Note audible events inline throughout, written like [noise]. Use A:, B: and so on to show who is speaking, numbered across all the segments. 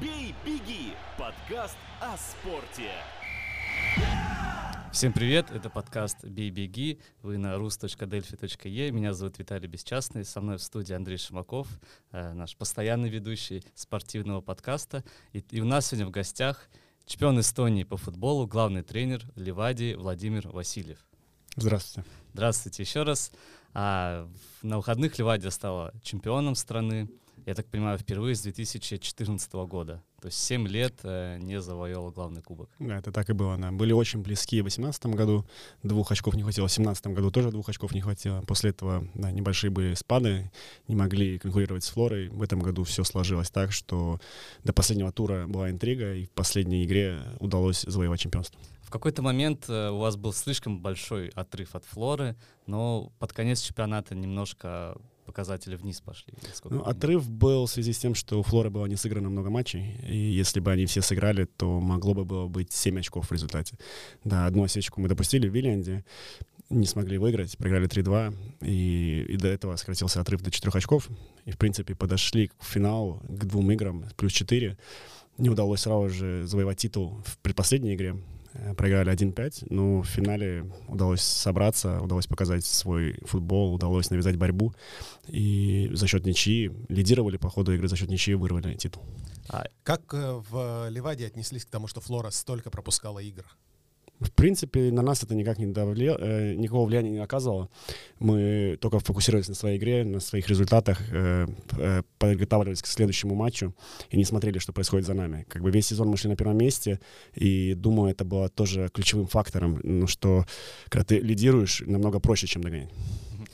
A: «Бей, беги» – подкаст о спорте.
B: Всем привет, это подкаст «Бей, беги», вы на rus.delphi.e, меня зовут Виталий Бесчастный, со мной в студии Андрей Шимаков, э, наш постоянный ведущий спортивного подкаста, и, и у нас сегодня в гостях чемпион Эстонии по футболу, главный тренер Ливади Владимир Васильев.
C: Здравствуйте.
B: Здравствуйте еще раз. А, на выходных Ливадия стала чемпионом страны, я так понимаю, впервые с 2014 года. То есть 7 лет э, не завоевала главный кубок.
C: Да, это так и было. Да. Были очень близки в 2018 году, двух очков не хватило, в 2017 году тоже двух очков не хватило. После этого да, небольшие были спады, не могли конкурировать с Флорой. В этом году все сложилось так, что до последнего тура была интрига, и в последней игре удалось завоевать чемпионство.
B: В какой-то момент э, у вас был слишком большой отрыв от Флоры, но под конец чемпионата немножко показатели вниз пошли?
C: Ну, отрыв был в связи с тем, что у Флоры было не сыграно много матчей, и если бы они все сыграли, то могло бы было быть 7 очков в результате. Да, одну осечку мы допустили в Виллианде, не смогли выиграть, проиграли 3-2, и, и до этого сократился отрыв до 4 очков, и, в принципе, подошли к финалу, к двум играм, плюс 4. Не удалось сразу же завоевать титул в предпоследней игре, проиграли 1-5, но в финале удалось собраться, удалось показать свой футбол, удалось навязать борьбу, и за счет ничьи лидировали по ходу игры, за счет ничьи вырвали титул.
D: А как э, в Ливаде отнеслись к тому, что Флора столько пропускала игр?
C: В принципе, на нас это никак не давлело, э, никакого влияния не оказывало. Мы только фокусировались на своей игре, на своих результатах, э, э, подготавливались к следующему матчу и не смотрели, что происходит за нами. Как бы весь сезон мы шли на первом месте, и думаю, это было тоже ключевым фактором, ну, что когда ты лидируешь, намного проще, чем догонять.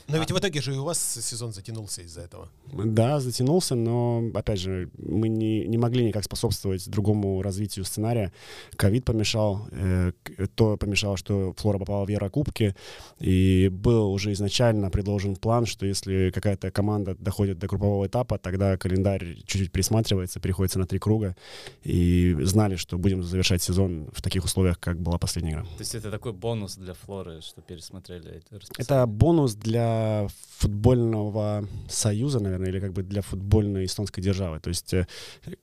D: Но ведь в итоге же и у вас сезон затянулся из-за этого.
C: Да, затянулся, но, опять же, мы не, не могли никак способствовать другому развитию сценария. Ковид помешал, э, то помешало, что Флора попала в Еврокубки, и был уже изначально предложен план, что если какая-то команда доходит до группового этапа, тогда календарь чуть-чуть пересматривается, переходится на три круга, и знали, что будем завершать сезон в таких условиях, как была последняя игра.
B: То есть это такой бонус для Флоры, что пересмотрели это
C: Это бонус для футбольного союза, наверное, или как бы для футбольной эстонской державы. То есть э,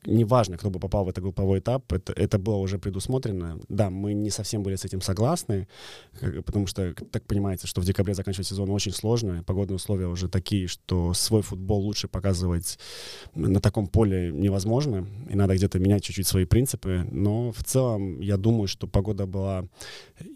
C: неважно, кто бы попал в этот групповой этап, это, это было уже предусмотрено. Да, мы не совсем были с этим согласны, потому что, так понимаете, что в декабре заканчивать сезон очень сложно, погодные условия уже такие, что свой футбол лучше показывать на таком поле невозможно, и надо где-то менять чуть-чуть свои принципы, но в целом я думаю, что погода была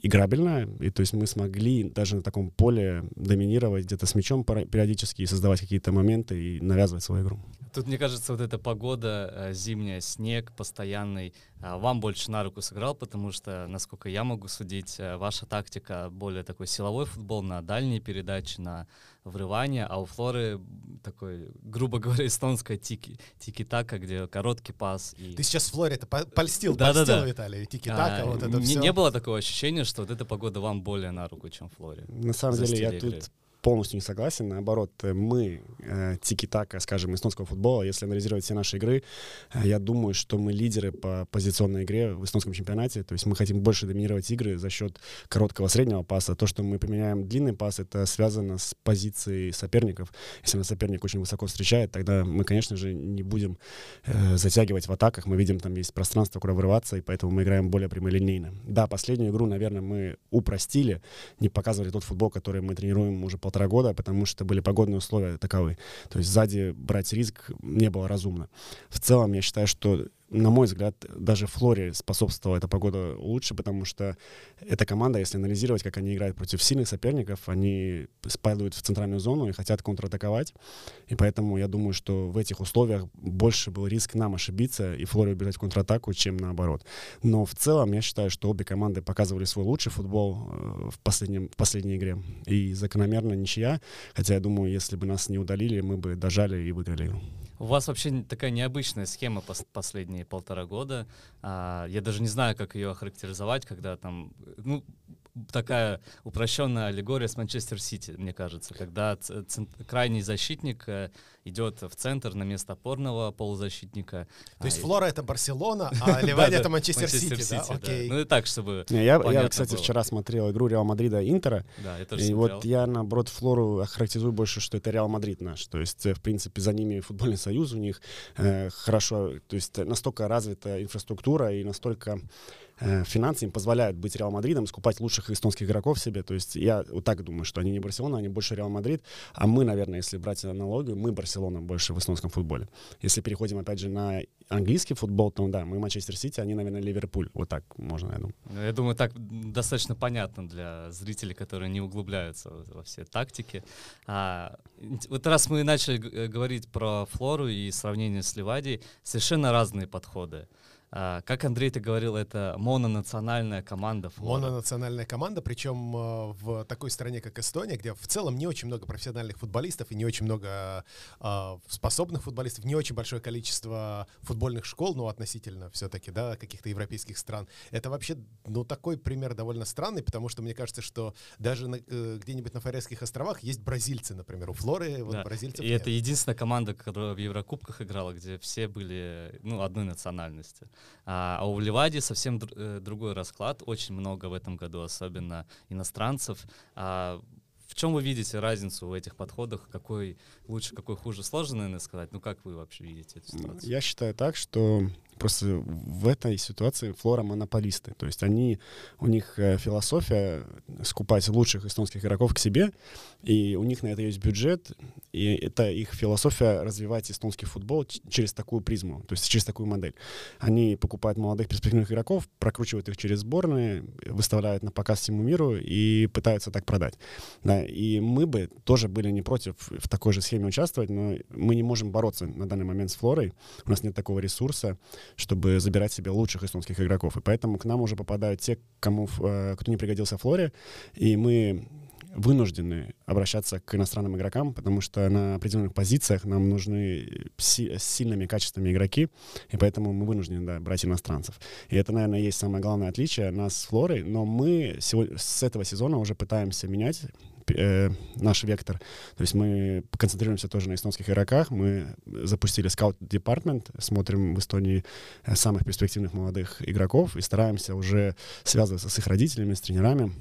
C: играбельная, и то есть мы смогли даже на таком поле доминировать где-то с мячом периодически и создавать какие-то моменты и навязывать свою игру.
B: Тут, мне кажется, вот эта погода, э, зимняя, снег постоянный, а, вам больше на руку сыграл, потому что, насколько я могу судить, э, ваша тактика более такой силовой футбол на дальние передачи, на врывание, а у Флоры такой, грубо [laughs] говоря, эстонская тики, тики-така, где короткий пас.
D: И... Ты сейчас в Флоре это польстил, да, польстил, да, да. Виталий, тики-така, а, вот это
B: не,
D: все.
B: Не было такого ощущения, что вот эта погода вам более на руку, чем в Флоре?
C: На самом деле я игры. тут полностью не согласен. Наоборот, э, мы, э, тики-така, скажем, эстонского футбола, если анализировать все наши игры, э, я думаю, что мы лидеры по позиционной игре в эстонском чемпионате. То есть мы хотим больше доминировать игры за счет короткого среднего паса. То, что мы применяем длинный пас, это связано с позицией соперников. Если нас соперник очень высоко встречает, тогда мы, конечно же, не будем э, затягивать в атаках. Мы видим, там есть пространство, куда вырываться, и поэтому мы играем более прямолинейно. Да, последнюю игру, наверное, мы упростили, не показывали тот футбол, который мы тренируем уже полтора полтора года, потому что были погодные условия таковы. То есть сзади брать риск не было разумно. В целом, я считаю, что на мой взгляд, даже Флоре способствовала эта погода лучше, потому что эта команда, если анализировать, как они играют против сильных соперников, они спадают в центральную зону и хотят контратаковать. И поэтому я думаю, что в этих условиях больше был риск нам ошибиться и Флоре убежать в контратаку, чем наоборот. Но в целом я считаю, что обе команды показывали свой лучший футбол э, в, последнем, в последней игре. И закономерно ничья. Хотя я думаю, если бы нас не удалили, мы бы дожали и выиграли.
B: У вас вообще такая необычная схема пос последние полтора года. А, я даже не знаю, как ее охарактеризовать, когда там, ну, такая упрощенная аллегория с Манчестер Сити, мне кажется, когда крайний защитник э, идет в центр на место опорного полузащитника.
D: То есть а, Флора это Барселона, [laughs] а Левадия это Манчестер Сити, да? Окей.
B: Ну и так, чтобы
C: Я, я кстати, вчера смотрел игру Реал Мадрида Интера. Да, это И вот я, наоборот, Флору охарактеризую больше, что это Реал Мадрид наш. То есть, э, в принципе, за ними футбольный союз у них э, хорошо, то есть настолько развита инфраструктура и настолько финансы им позволяют быть Реал Мадридом, скупать лучших эстонских игроков себе. То есть я вот так думаю, что они не Барселона, они больше Реал Мадрид. А мы, наверное, если брать аналогию, мы Барселона больше в эстонском футболе. Если переходим, опять же, на английский футбол, то да, мы Манчестер Сити, они, наверное, Ливерпуль. Вот так можно, я думаю.
B: Я думаю, так достаточно понятно для зрителей, которые не углубляются во все тактики. А, вот раз мы начали э, говорить про Флору и сравнение с Ливадией, совершенно разные подходы. А, как Андрей ты говорил, это мононациональная команда.
D: Флора. Мононациональная команда, причем а, в такой стране, как Эстония, где в целом не очень много профессиональных футболистов и не очень много э, способных футболистов, не очень большое количество футбольных школ, ну, относительно все-таки, да, каких-то европейских стран. Это вообще, ну, такой пример довольно странный, потому что мне кажется, что даже э, где-нибудь на Фарерских островах есть бразильцы, например, у Флоры вот да. бразильцев
B: И нет. это единственная команда, которая в Еврокубках играла, где все были, ну, одной национальности. А, а у Ливади совсем э, другой расклад, очень много в этом году, особенно иностранцев. А в чем вы видите разницу в этих подходах? Какой лучше, какой хуже? Сложно, наверное, сказать. Ну, как вы вообще видите эту ситуацию?
C: Я считаю так, что Просто в этой ситуации Флора монополисты. То есть они, у них э, философия скупать лучших эстонских игроков к себе, и у них на это есть бюджет, и это их философия развивать эстонский футбол через такую призму, то есть через такую модель. Они покупают молодых перспективных игроков, прокручивают их через сборные, выставляют на показ всему миру и пытаются так продать. Да, и мы бы тоже были не против в такой же схеме участвовать, но мы не можем бороться на данный момент с Флорой, у нас нет такого ресурса, чтобы забирать себе лучших эстонских игроков. И поэтому к нам уже попадают те, кому, э, кто не пригодился Флоре, и мы вынуждены обращаться к иностранным игрокам, потому что на определенных позициях нам нужны си- сильными, качественными игроки, и поэтому мы вынуждены да, брать иностранцев. И это, наверное, есть самое главное отличие нас с Флорой, но мы с этого сезона уже пытаемся менять э, наш вектор. То есть мы концентрируемся тоже на эстонских игроках. Мы запустили скаут-департмент, смотрим в Эстонии э, самых перспективных молодых игроков и стараемся уже связываться с их родителями, с тренерами,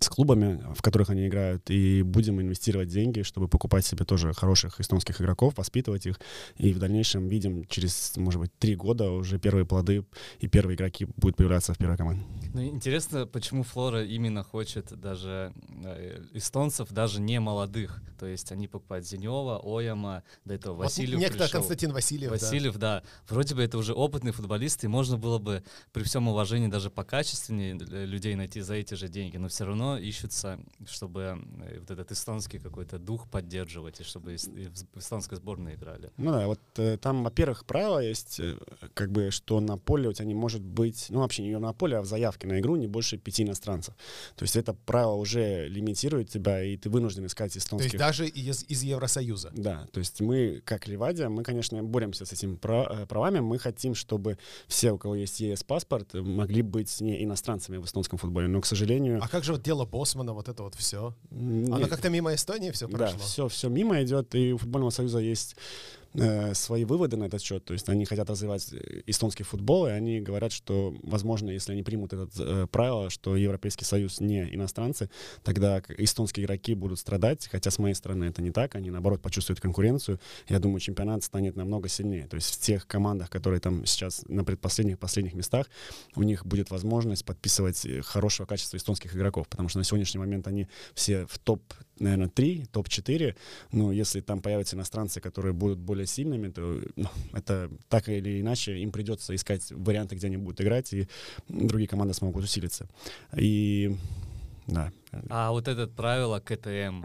C: с клубами, в которых они играют, и будем инвестировать деньги, чтобы покупать себе тоже хороших эстонских игроков, воспитывать их, и в дальнейшем видим через, может быть, три года уже первые плоды, и первые игроки будут появляться в первой команде.
B: Ну, интересно, почему Флора именно хочет даже э, эстонцев, даже не молодых, то есть они покупают Зенева, Ояма, до этого вот Васильев
D: Некто пришел. Константин Васильев,
B: Васильев, да. да. Вроде бы это уже опытный футболист, и можно было бы при всем уважении даже покачественнее людей найти за эти же деньги, но все равно ищется, чтобы э, вот этот эстонский какой-то дух поддерживать, и чтобы в эстонской сборной играли.
C: Ну да, вот э, там, во-первых, правило есть, э, как бы, что на поле у тебя не может быть, ну вообще не на поле, а в заявке на игру не больше пяти иностранцев. То есть это правило уже лимитирует тебя, и ты вынужден искать эстонских.
D: То есть даже из, из Евросоюза.
C: Да, то есть мы, как Ливадия, мы, конечно, боремся с этими правами, мы хотим, чтобы все, у кого есть ЕС-паспорт, могли быть не иностранцами в эстонском футболе, но, к сожалению...
D: А как же вот дело Босмана, вот это вот все. Оно как-то мимо Эстонии все прошло.
C: Да, все, все мимо идет, и у футбольного союза есть э, свои выводы на этот счет. То есть они хотят развивать э, эстонский футбол, и они говорят, что, возможно, если они примут это э, правило, что Европейский Союз не иностранцы, тогда эстонские игроки будут страдать, хотя с моей стороны это не так, они, наоборот, почувствуют конкуренцию. Я думаю, чемпионат станет намного сильнее. То есть в тех командах, которые там сейчас на предпоследних, последних местах, у них будет возможность подписывать э, хорошего качества эстонских игроков, потому что на сегодняшний момент они все в топ, наверное, 3, топ-4, но если там появятся иностранцы, которые будут более сильными, то ну, это так или иначе им придется искать варианты, где они будут играть, и другие команды смогут усилиться. И да.
B: А вот это правило КТМ,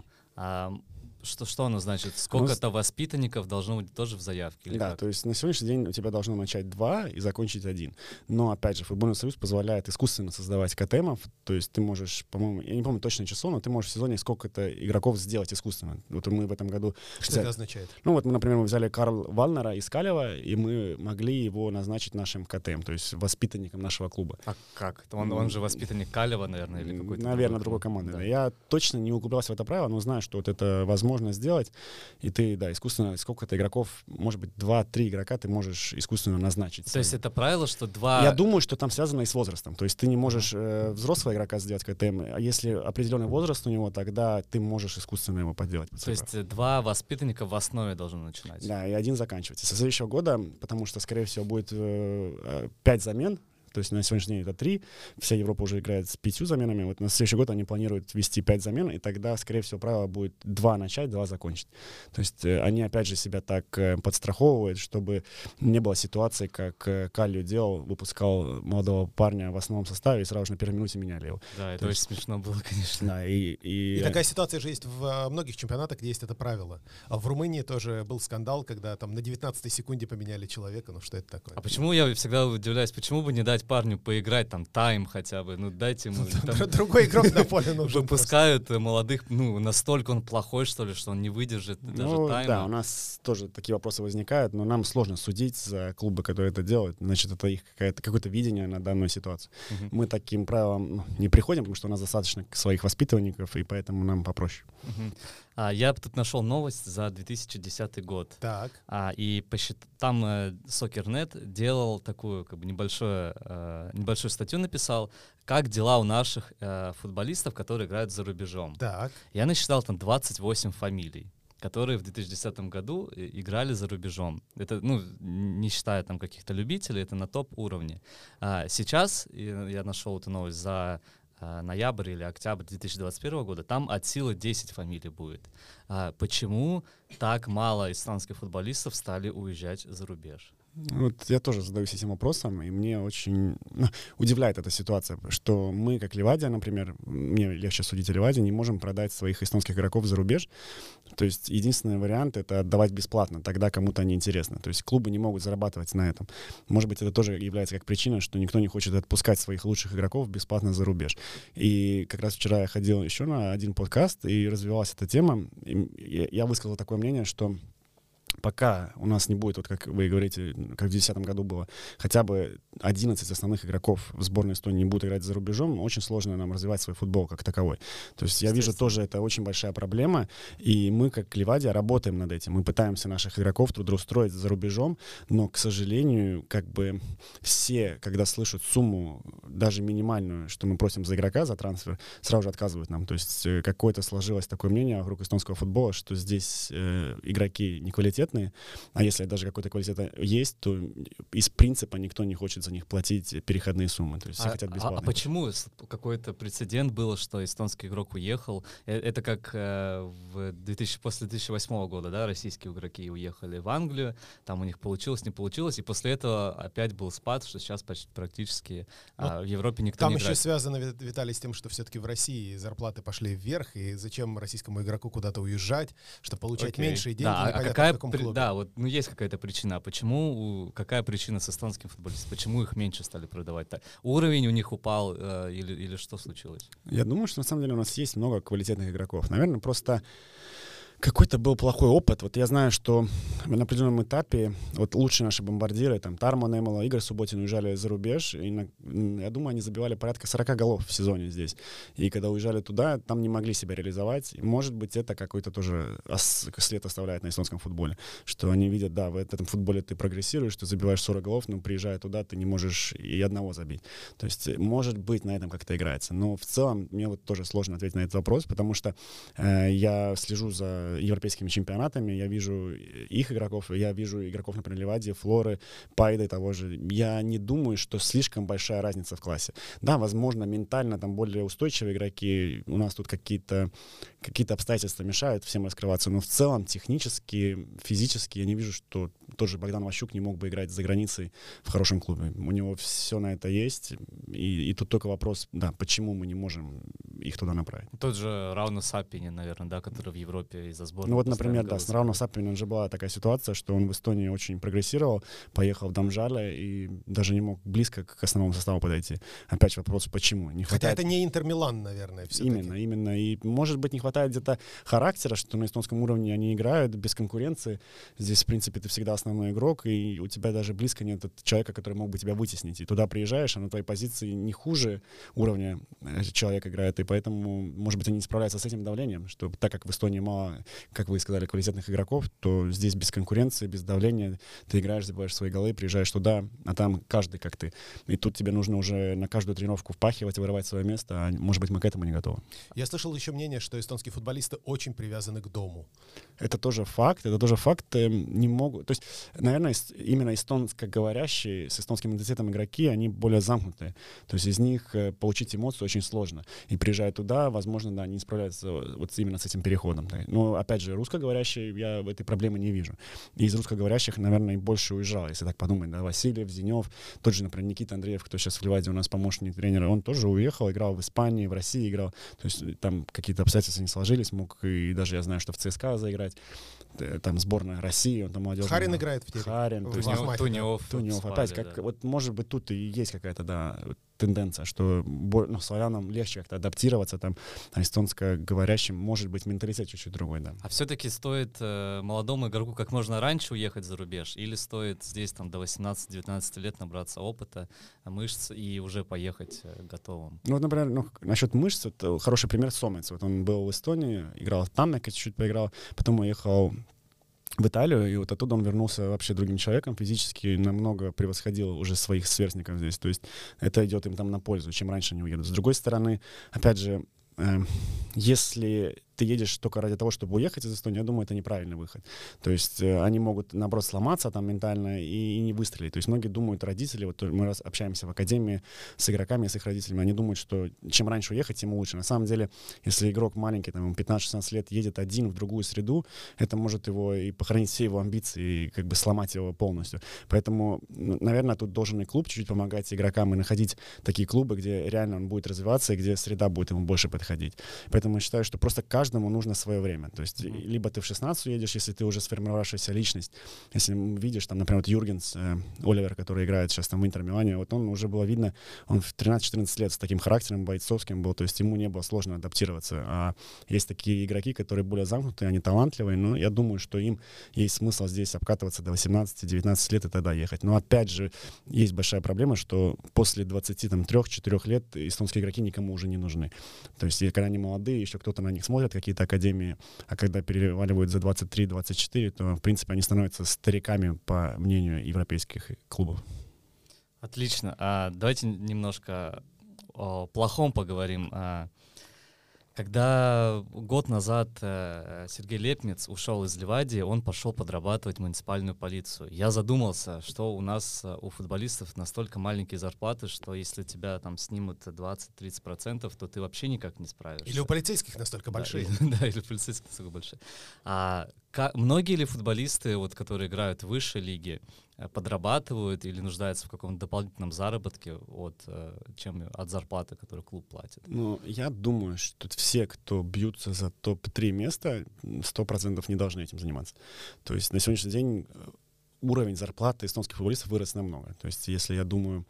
B: что, что оно значит? Сколько-то воспитанников должно быть тоже в заявке?
C: да,
B: как?
C: то есть на сегодняшний день у тебя должно начать два и закончить один. Но, опять же, футбольный союз позволяет искусственно создавать КТМов, то есть ты можешь, по-моему, я не помню точное число, но ты можешь в сезоне сколько-то игроков сделать искусственно. Вот мы в этом году...
D: Что
C: взяли-
D: это означает?
C: Ну вот мы, например, мы взяли Карл Валнера из Калева, и мы могли его назначить нашим КТМ, то есть воспитанником нашего клуба.
B: А как? Он, он же воспитанник Калева, наверное, или какой-то
C: Наверное, другой команды.
B: Да.
C: Я точно не углублялся в это правило, но знаю, что вот это возможно сделать. И ты, да, искусственно, сколько-то игроков, может быть, два-три игрока ты можешь искусственно назначить.
B: То есть это правило, что два...
C: Я думаю, что там связано и с возрастом. То есть ты не можешь э, взрослого игрока сделать КТМ, а если определенный возраст у него, тогда ты можешь искусственно его подделать. под
B: То есть э, два воспитанника в основе должны начинать.
C: да, и один заканчивается. Со следующего года, потому что, скорее всего, будет э, э, пять замен, то есть на сегодняшний день это три, вся Европа уже играет с пятью заменами, вот на следующий год они планируют ввести пять замен, и тогда, скорее всего, правило будет два начать, два закончить. То есть э, они, опять же, себя так э, подстраховывают, чтобы не было ситуации, как э, Калью делал, выпускал молодого парня в основном составе и сразу же на первой минуте меняли его.
B: Да, это
C: То
B: очень
C: есть-
B: смешно было, конечно.
C: Да, и, и,
D: И такая ситуация же есть в многих чемпионатах, где есть это правило. А в Румынии тоже был скандал, когда там на 19 секунде поменяли человека. Ну что это такое?
B: А почему я всегда удивляюсь, почему бы не дать парню поиграть там тайм хотя бы, ну дайте ему там
D: Др- Другой игрок на поле нужен.
B: выпускают э, молодых, ну настолько он плохой что ли, что он не выдержит даже
C: Ну,
B: тайма.
C: да, у нас тоже такие вопросы возникают, но нам сложно судить за клубы, которые это делают. Значит, это их какое-то видение на данную ситуацию.
B: Мгм.
C: Мы таким правилам ну, не приходим, потому что у нас достаточно своих воспитанников, и поэтому нам попроще.
B: Мгм. А, я тут нашел новость за 2010 год.
D: Так.
B: А, и посчит... там э, Soccer.net делал такую как бы небольшую, э, небольшую статью написал, как дела у наших э, футболистов, которые играют за рубежом.
D: Так.
B: Я насчитал там 28 фамилий которые в 2010 году э, играли за рубежом. Это, ну, не считая там каких-то любителей, это на топ уровне. А сейчас э, я нашел эту новость за ноябрь или октябрь 2021 года, там от силы 10 фамилий будет. А почему так мало исландских футболистов стали уезжать за рубеж?
C: Вот я тоже задаюсь этим вопросом, и мне очень ну, удивляет эта ситуация, что мы, как Ливадия, например, мне легче судить о Ливадии, не можем продать своих эстонских игроков за рубеж. То есть единственный вариант — это отдавать бесплатно, тогда кому-то они интересны. То есть клубы не могут зарабатывать на этом. Может быть, это тоже является как причина, что никто не хочет отпускать своих лучших игроков бесплатно за рубеж. И как раз вчера я ходил еще на один подкаст, и развивалась эта тема. И я высказал такое мнение, что пока у нас не будет, вот как вы говорите, как в 2010 году было, хотя бы 11 основных игроков в сборной Эстонии не будут играть за рубежом, очень сложно нам развивать свой футбол как таковой. То есть я вижу тоже это очень большая проблема, и мы, как Ливадия, работаем над этим. Мы пытаемся наших игроков трудоустроить за рубежом, но, к сожалению, как бы все, когда слышат сумму, даже минимальную, что мы просим за игрока, за трансфер, сразу же отказывают нам. То есть э, какое-то сложилось такое мнение вокруг эстонского футбола, что здесь э, игроки неквалитетные, а если даже какой-то квалитет есть, то из принципа никто не хочет за них платить переходные суммы. То есть все
B: А,
C: хотят
B: а-
C: бесплатно.
B: а почему с- какой-то прецедент было, что эстонский игрок уехал? Э, Это как э, в 2000, после 2008 года, да, российские игроки уехали в Англию, там у них получилось, не получилось, и после этого опять был спад, что сейчас почти практически а, в Европе никто
D: Там
B: не
D: еще
B: играет.
D: связано, Ви- Виталий, с тем, что все-таки в России зарплаты пошли вверх, и зачем российскому игроку куда-то уезжать, чтобы получать
B: Окей.
D: меньшие деньги,
B: Да, а- а какая
D: в каком
B: при-. Да, вот, ну есть какая-то причина. Почему, какая причина с эстонским футболистом? Почему их меньше стали продавать? Так, Уровень у них упал э, или, или что случилось?
C: Я думаю, что на самом деле у нас есть много квалитетных игроков. Наверное, просто какой-то был плохой опыт. Вот я знаю, что на определенном этапе вот лучшие наши бомбардиры, там Тармо Немело, Игорь Субботин уезжали за рубеж, и на- я думаю, они забивали порядка 40 голов в сезоне здесь. И когда уезжали туда, там не могли себя реализовать. И, может быть, это какой-то тоже след оставляет на эстонском футболе, что они видят, да, в этом футболе ты прогрессируешь, ты забиваешь 40 голов, но приезжая туда, ты не можешь и одного забить. То есть, э, может быть, на этом как-то играется. Но в целом мне вот тоже сложно ответить на этот вопрос, потому что э, я слежу за европейскими чемпионатами, я вижу их игроков, я вижу игроков, например, Ливадии, Флоры, Пайды того же. Я не думаю, что слишком большая разница в классе. Да, возможно, ментально там более устойчивые игроки, у нас тут какие-то какие обстоятельства мешают всем раскрываться, но в целом технически, физически я не вижу, что тоже Богдан Ващук не мог бы играть за границей в хорошем клубе. У него все на это есть, и, и тут только вопрос, да, почему мы не можем их туда направить.
B: Тот же Рауна Сапинин, наверное, да, который в Европе из-за сборной.
C: Ну вот, например, да, с Рауна Сапининым же была такая ситуация, что он в Эстонии очень прогрессировал, поехал в Дамжале и даже не мог близко к основному составу подойти. Опять вопрос, почему?
D: Не хватает... Хотя это не Интермилан, наверное, все
C: Именно, именно. И, может быть, не хватает где-то характера, что на эстонском уровне они играют без конкуренции. Здесь, в принципе, ты всегда основной игрок, и у тебя даже близко нет человека, который мог бы тебя вытеснить. И туда приезжаешь, а на твоей позиции не хуже уровня э, человек играет, и поэтому, может быть, они не справляются с этим давлением, что так как в Эстонии мало, как вы сказали, квалитетных игроков, то здесь без конкуренции, без давления ты играешь, забиваешь свои голы, приезжаешь туда, а там каждый как ты. И тут тебе нужно уже на каждую тренировку впахивать, вырывать свое место, а может быть, мы к этому не готовы.
D: Я слышал еще мнение, что эстонские футболисты очень привязаны к дому.
C: Это тоже факт, это тоже факт. Не могут, то есть, наверное, именно эстонскоговорящие с эстонским идентитетом игроки, они более замкнутые. То есть из них э, получить эмоцию очень сложно. И приезжая туда, возможно, да, они не справляются вот именно с этим переходом. Но, опять же, русскоговорящие я этой проблемы не вижу. И из русскоговорящих, наверное, больше уезжало, если так подумать. Да, Васильев, Зинев, тот же, например, Никита Андреев, кто сейчас в Ливаде у нас помощник тренера, он тоже уехал, играл в Испании, в России играл. То есть э, там какие-то обстоятельства не сложились, мог и даже я знаю, что в ЦСКА заиграть. Там сборная России, он там молодежь.
D: Харин играет в теме.
C: Харин.
B: Есть, Тунев.
C: Тунев. Опять, как, вот может быть тут и есть какая-то, да, тенденция, что ну, славянам легче как-то адаптироваться, там, а эстонско говорящим может быть менталитет чуть-чуть другой, да.
B: А все-таки стоит э, молодому игроку как можно раньше уехать за рубеж, или стоит здесь там до 18-19 лет набраться опыта, мышц и уже поехать э, готовым?
C: Ну, вот, например, ну, насчет мышц, это хороший пример Сомец. Вот он был в Эстонии, играл в Таммеке, чуть-чуть поиграл, потом уехал в Италию, и вот оттуда он вернулся вообще другим человеком, физически намного превосходил уже своих сверстников здесь. То есть это идет им там на пользу, чем раньше они уедут. С другой стороны, опять же, э, если ты едешь только ради того, чтобы уехать из Эстонии, я думаю, это неправильный выход. То есть э, они могут, наоборот, сломаться там ментально и, и не выстрелить. То есть многие думают, родители, вот мы раз общаемся в академии с игроками, с их родителями, они думают, что чем раньше уехать, тем лучше. На самом деле, если игрок маленький, там, 15-16 лет, едет один в другую среду, это может его и похоронить все его амбиции, и как бы сломать его полностью. Поэтому, наверное, тут должен и клуб чуть-чуть помогать игрокам и находить такие клубы, где реально он будет развиваться и где среда будет ему больше подходить. Поэтому я считаю, что просто каждый каждому нужно свое время. То есть mm-hmm. либо ты в 16 едешь, если ты уже сформировавшаяся личность. Если видишь, там, например, вот Юргенс, э, Оливер, который играет сейчас там в Интер Милане, вот он уже было видно, он в 13-14 лет с таким характером бойцовским был, то есть ему не было сложно адаптироваться. А есть такие игроки, которые более замкнутые, они талантливые, но я думаю, что им есть смысл здесь обкатываться до 18-19 лет и тогда ехать. Но опять же, есть большая проблема, что после 23-4 лет эстонские игроки никому уже не нужны. То есть, когда они молодые, еще кто-то на них смотрит, какие-то академии, а когда переваливают за 23-24, то, в принципе, они становятся стариками, по мнению европейских клубов.
B: Отлично. А давайте немножко о плохом поговорим. А, когда год назад э, Сергей Лепниц ушел из Ливадии, он пошел подрабатывать муниципальную полицию. Я задумался, что у нас, э, у футболистов, настолько маленькие зарплаты, что если тебя там снимут 20-30%, то ты вообще никак не справишься.
D: Или у полицейских настолько большие. [laughs]
B: Да или у полицейских настолько большие. А как, многие ли футболисты, вот, которые играют в высшей лиге, Э, подрабатывают или нуждаются в каком-то дополнительном заработке от, э, чем от зарплаты, которую клуб платит?
C: Ну, я думаю, что все, кто бьются за топ-3 места, 100% не должны этим заниматься. То есть на сегодняшний день э, уровень зарплаты эстонских футболистов вырос намного. То есть если я думаю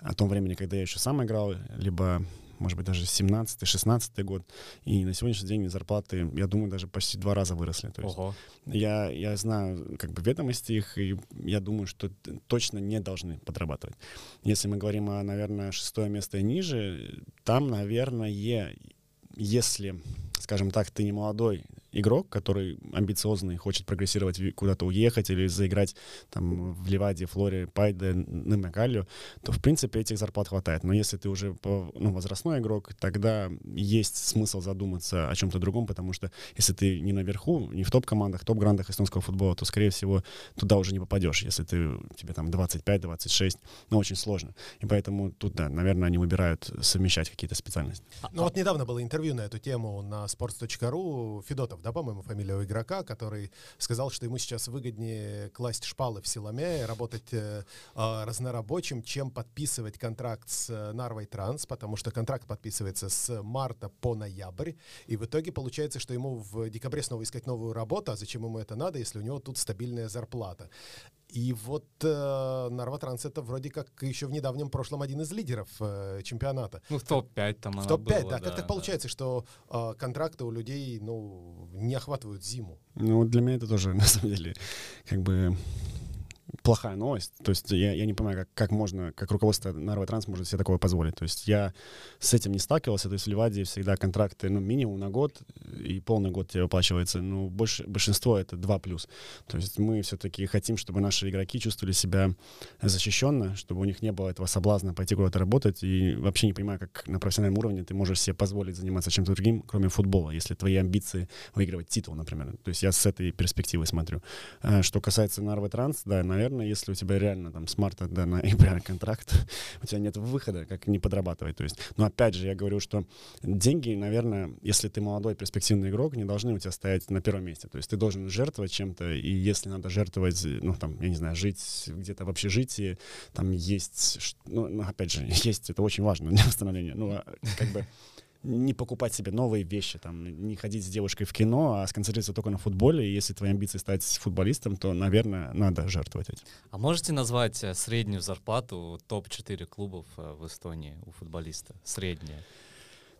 C: о том времени, когда я еще сам играл, либо может быть, даже 17-16 год. И на сегодняшний день зарплаты, я думаю, даже почти два раза выросли. То есть Ого. Я, я знаю как бы ведомости их, и я думаю, что точно не должны подрабатывать. Если мы говорим о, наверное, шестое место и ниже, там, наверное, если, скажем так, ты не молодой игрок, который амбициозный, хочет прогрессировать, куда-то уехать или заиграть там в Ливаде, Флоре, Пайде, Немегалью, то, в принципе, этих зарплат хватает. Но если ты уже ну, возрастной игрок, тогда есть смысл задуматься о чем-то другом, потому что если ты не наверху, не в топ-командах, топ-грандах эстонского футбола, то, скорее всего, туда уже не попадешь, если ты, тебе там 25-26, ну, очень сложно. И поэтому тут, да, наверное, они выбирают совмещать какие-то специальности.
D: Ну, вот недавно было интервью на эту тему на sports.ru, Федотов, да, да, по-моему, фамилия у игрока, который сказал, что ему сейчас выгоднее класть шпалы в Силоме, работать э, э, разнорабочим, чем подписывать контракт с э, Нарвой Транс, потому что контракт подписывается с марта по ноябрь, и в итоге получается, что ему в декабре снова искать новую работу, а зачем ему это надо, если у него тут стабильная зарплата. И вот э, Нарватранс это вроде как еще в недавнем прошлом один из лидеров э, чемпионата.
B: Ну, в топ-5 там
D: В топ-5, да. Как так получается, что э, контракты у людей, ну, не охватывают зиму?
C: Ну, для меня это тоже, [laughs] на самом деле, как бы плохая новость. То есть я, я не понимаю, как, как можно, как руководство Нарва Транс может себе такое позволить. То есть я с этим не сталкивался. То есть в Ливаде всегда контракты, ну, минимум на год, и полный год тебе выплачивается. Ну, больше, большинство это 2 плюс. То есть мы все-таки хотим, чтобы наши игроки чувствовали себя защищенно, чтобы у них не было этого соблазна пойти куда-то работать. И вообще не понимаю, как на профессиональном уровне ты можешь себе позволить заниматься чем-то другим, кроме футбола, если твои амбиции выигрывать титул, например. То есть я с этой перспективы смотрю. А что касается Нарвы Транс, да, наверное, если у тебя реально там с марта до ноября контракт, [laughs] у тебя нет выхода, как не подрабатывать. То есть, но опять же, я говорю, что деньги, наверное, если ты молодой перспективный игрок, не должны у тебя стоять на первом месте. То есть ты должен жертвовать чем-то, и если надо жертвовать, ну там, я не знаю, жить где-то в общежитии, там есть, ну, ну опять же, [laughs] есть, это очень важно для восстановления. Ну, а, как бы не покупать себе новые вещи, там, не ходить с девушкой в кино, а сконцентрироваться только на футболе. И если твои амбиции стать футболистом, то, наверное, надо жертвовать этим.
B: А можете назвать э, среднюю зарплату топ-4 клубов э, в Эстонии у футболиста? Средняя.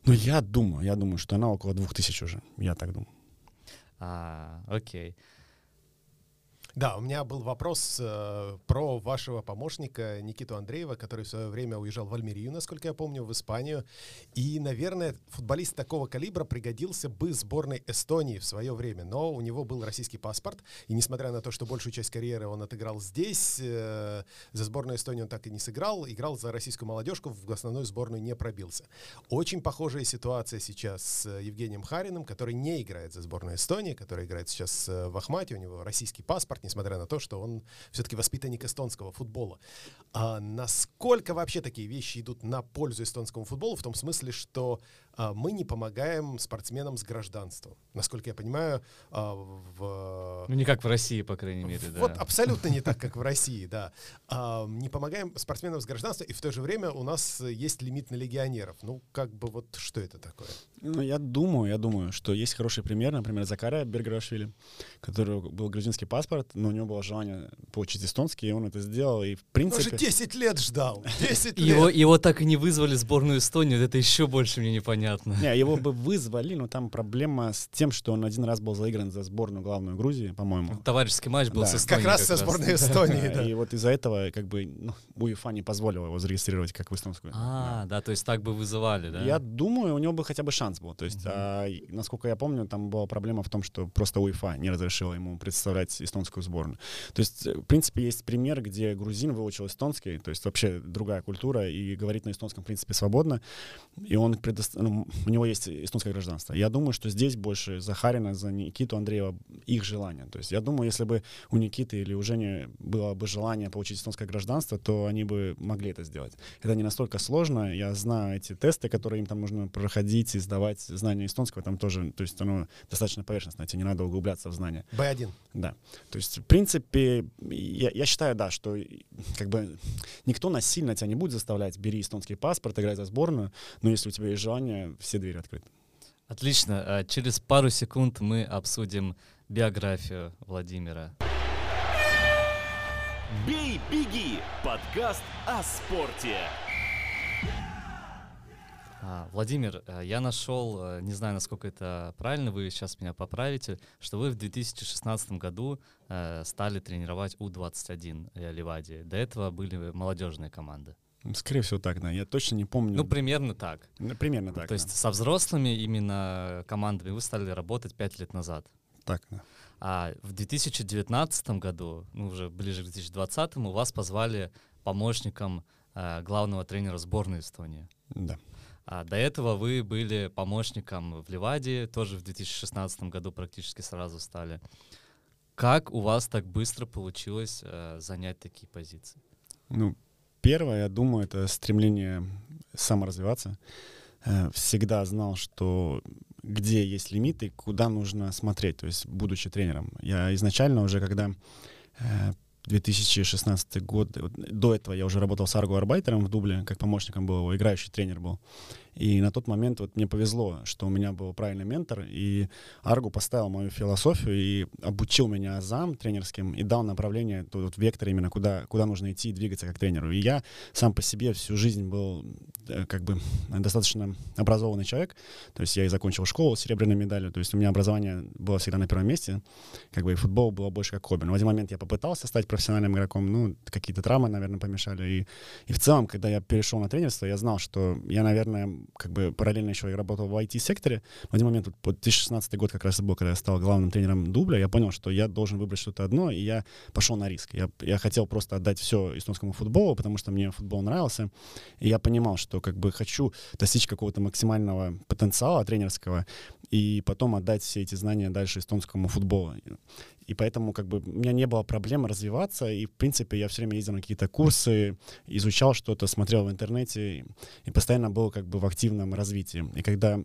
C: Ну, я думаю, я думаю, что она около двух тысяч уже. Я так думаю.
B: А, окей.
D: Да, у меня был вопрос э, про вашего помощника Никиту Андреева, который в свое время уезжал в Альмерию, насколько я помню, в Испанию. И, наверное, футболист такого калибра пригодился бы сборной Эстонии в свое время. Но у него был российский паспорт, и несмотря на то, что большую часть карьеры он отыграл здесь, э, за сборную Эстонии он так и не сыграл, играл за российскую молодежку, в основную сборную не пробился. Очень похожая ситуация сейчас с Евгением Хариным, который не играет за сборную Эстонии, который играет сейчас э, в Ахмате, у него российский паспорт, несмотря на то, что он все-таки воспитанник эстонского футбола. А насколько вообще такие вещи идут на пользу эстонскому футболу, в том смысле, что мы не помогаем спортсменам с гражданством. Насколько я понимаю, а, в...
B: Ну, не как в России, по крайней мере,
D: да. Вот абсолютно не так, как в России, да. А, не помогаем спортсменам с гражданством, и в то же время у нас есть лимит на легионеров. Ну, как бы вот что это такое?
C: Ну, я думаю, я думаю, что есть хороший пример, например, Закария Берграшвили, который был грузинский паспорт, но у него было желание получить эстонский, и он это сделал, и в принципе... Он
D: же 10 лет ждал, 10 лет!
B: Его, его так и не вызвали в сборную Эстонии, это еще больше мне непонятно понятно.
C: Не, его бы вызвали, но там проблема с тем, что он один раз был заигран за сборную главную Грузии, по-моему.
B: Товарищеский матч был
C: да.
B: с Эстонией.
D: Как раз со сборной Эстонии, да.
C: И вот из-за этого как бы ну, УЕФА не позволила его зарегистрировать как в эстонскую.
B: А, да. да, то есть так бы вызывали, да?
C: Я думаю, у него бы хотя бы шанс был. То есть, угу. а, насколько я помню, там была проблема в том, что просто УЕФА не разрешила ему представлять эстонскую сборную. То есть, в принципе, есть пример, где грузин выучил эстонский, то есть вообще другая культура, и говорит на эстонском, в принципе, свободно. И он предо... ну, у него есть эстонское гражданство. Я думаю, что здесь больше за Харина, за Никиту Андреева их желание. То есть я думаю, если бы у Никиты или у Жени было бы желание получить эстонское гражданство, то они бы могли это сделать. Это не настолько сложно. Я знаю эти тесты, которые им там нужно проходить и сдавать. Знание эстонского там тоже, то есть оно достаточно поверхностное, тебе не надо углубляться в знания.
D: Б1.
C: Да. То есть, в принципе, я, я считаю, да, что как бы никто насильно тебя не будет заставлять, бери эстонский паспорт, играй за сборную, но если у тебя есть желание, все двери открыты.
B: Отлично. А через пару секунд мы обсудим биографию Владимира.
A: «Бей, беги» — подкаст о спорте.
B: А, Владимир, э, я нашел, не знаю, насколько это правильно, вы сейчас меня поправите, что вы в 2016 году стали тренировать У-21 Ливадии. До этого были молодежные команды.
C: Скорее всего так, да. Я точно не помню.
B: Ну, примерно так.
C: Ну, примерно так.
B: То есть со взрослыми именно командами вы стали работать пять лет назад.
C: Так, да.
B: А в 2019 году, ну, уже ближе к 2020, у вас позвали помощником э, главного тренера сборной Эстонии.
C: Да.
B: А до этого вы были помощником в Ливаде, тоже в 2016 году практически сразу стали. Как у вас так быстро получилось э, занять такие позиции?
C: Ну, Первое, я думаю, это стремление саморазвиваться. Э, всегда знал, что где есть лимиты, куда нужно смотреть, то есть будучи тренером. Я изначально уже, когда 2016 год, до этого я уже работал с Арго Арбайтером в Дубле, как помощником был его, играющий тренер был. И на тот момент вот мне повезло, что у меня был правильный ментор, и Аргу поставил мою философию и обучил меня азам тренерским и дал направление, тот вот вектор именно, куда, куда нужно идти и двигаться как тренеру. И я сам по себе всю жизнь был э, как бы достаточно образованный человек, то есть я и закончил школу с серебряной медалью, то есть у меня образование было всегда на первом месте, как бы и футбол было больше как хобби. Но в один момент я попытался стать профессиональным игроком, ну, какие-то травмы, наверное, помешали. И, и в целом, когда я перешел на тренерство, я знал, что я, наверное, как бы параллельно еще и работал в IT-секторе. В один момент, вот, 2016 год как раз был, когда я стал главным тренером дубля, я понял, что я должен выбрать что-то одно, и я пошел на риск. Я, я хотел просто отдать все эстонскому футболу, потому что мне футбол нравился, и я понимал, что как бы хочу достичь какого-то максимального потенциала тренерского, и потом отдать все эти знания дальше эстонскому футболу. И поэтому как бы у меня не было проблем развиваться, и в принципе я все время ездил на какие-то курсы, изучал что-то, смотрел в интернете, и постоянно был как бы в активном развитии. И когда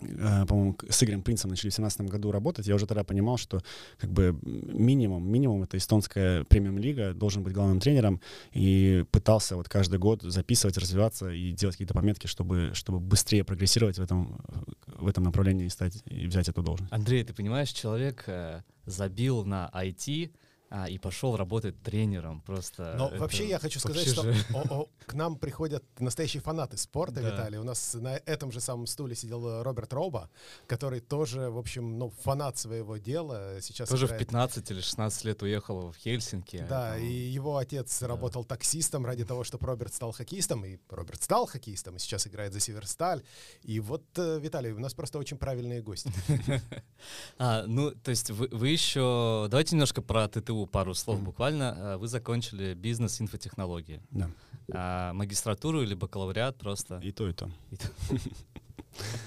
C: по-моему, с Игорем Принцем начали в 2017 году работать, я уже тогда понимал, что как бы минимум, минимум это эстонская премиум-лига, должен быть главным тренером, и пытался вот каждый год записывать, развиваться и делать какие-то пометки, чтобы, чтобы быстрее прогрессировать в этом, в этом направлении и стать, и взять эту должность.
B: Андрей, ты понимаешь, человек э, забил на IT, а, и пошел работать тренером просто.
D: Но вообще я хочу сказать, что о, о, к нам приходят настоящие фанаты спорта, да. Виталий. У нас на этом же самом стуле сидел Роберт Роба, который тоже, в общем, ну, фанат своего дела. Сейчас
B: тоже играет... в 15 или 16 лет уехал в Хельсинки.
D: Да, там... и его отец да. работал таксистом ради того, чтобы Роберт стал хоккеистом, и Роберт стал хоккеистом, и сейчас играет за Северсталь. И вот, э, Виталий, у нас просто очень правильные гости. [laughs]
B: А, ну, то есть вы еще... Давайте немножко про ТТУ Пару слов mm-hmm. буквально. Э, вы закончили бизнес инфотехнологии.
C: Да.
B: А, магистратуру или бакалавриат просто?
C: И то, и то. И то. [laughs]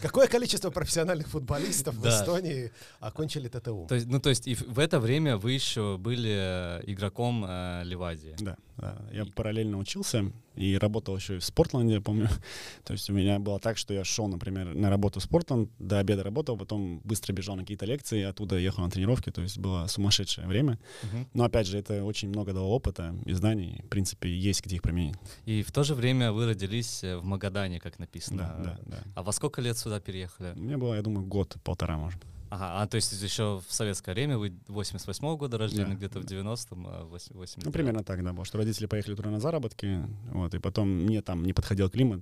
D: Какое количество профессиональных футболистов в Эстонии окончили ТТУ?
B: То есть, ну, то есть и в это время вы еще были игроком э, Ливадии?
C: Да, да. Я параллельно учился и работал еще и в Спортланде, я помню. [laughs] То есть у меня было так, что я шел, например, на работу в Спортланд, до обеда работал, потом быстро бежал на какие-то лекции, оттуда ехал на тренировки, то есть было сумасшедшее время. Uh-huh. Но опять же, это очень много дало опыта и знаний, в принципе, есть где их применить.
B: И в то же время вы родились э, в Магадане, как написано.
C: Да, да, да.
B: А во сколько лет сюда переехали?
C: Мне было, я думаю, год-полтора, может быть.
B: Ага, а то есть еще в советское время, вы 88-го года рождены, да, где-то да. в 90-м, а 80
C: Ну, примерно так, да, потому что родители поехали туда на заработки, вот, и потом мне там не подходил климат,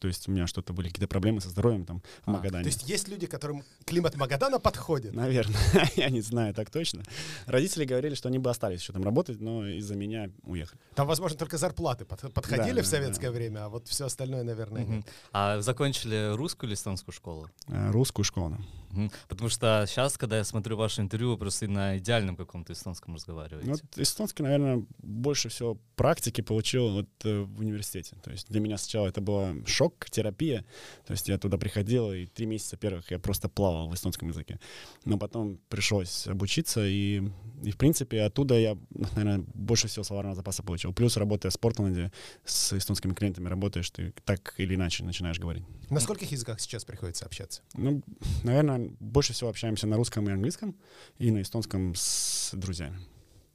C: то есть у меня что-то были какие-то проблемы со здоровьем там в а, Магадане.
D: То есть есть люди, которым климат Магадана подходит?
C: Наверное, [laughs] я не знаю так точно. Родители говорили, что они бы остались еще там работать, но из-за меня уехали.
D: Там, возможно, только зарплаты подходили да, в советское да. время, а вот все остальное, наверное, угу. нет.
B: А закончили русскую или эстонскую школу?
C: Э, русскую школу,
B: Угу. Потому что сейчас, когда я смотрю ваше интервью, вы просто на идеальном каком-то эстонском разговариваете. Ну, вот
C: эстонский, наверное, больше всего практики получил вот, э, в университете. То есть для меня сначала это было шок, терапия. То есть я туда приходил, и три месяца первых я просто плавал в эстонском языке. Но потом пришлось обучиться, и, и в принципе оттуда я, наверное, больше всего словарного запаса получил. Плюс работая в Спортланде с эстонскими клиентами работаешь, ты так или иначе начинаешь говорить.
D: На скольких языках сейчас приходится общаться?
C: Ну, наверное, больше всего общаемся на русском и английском, и на эстонском с друзьями.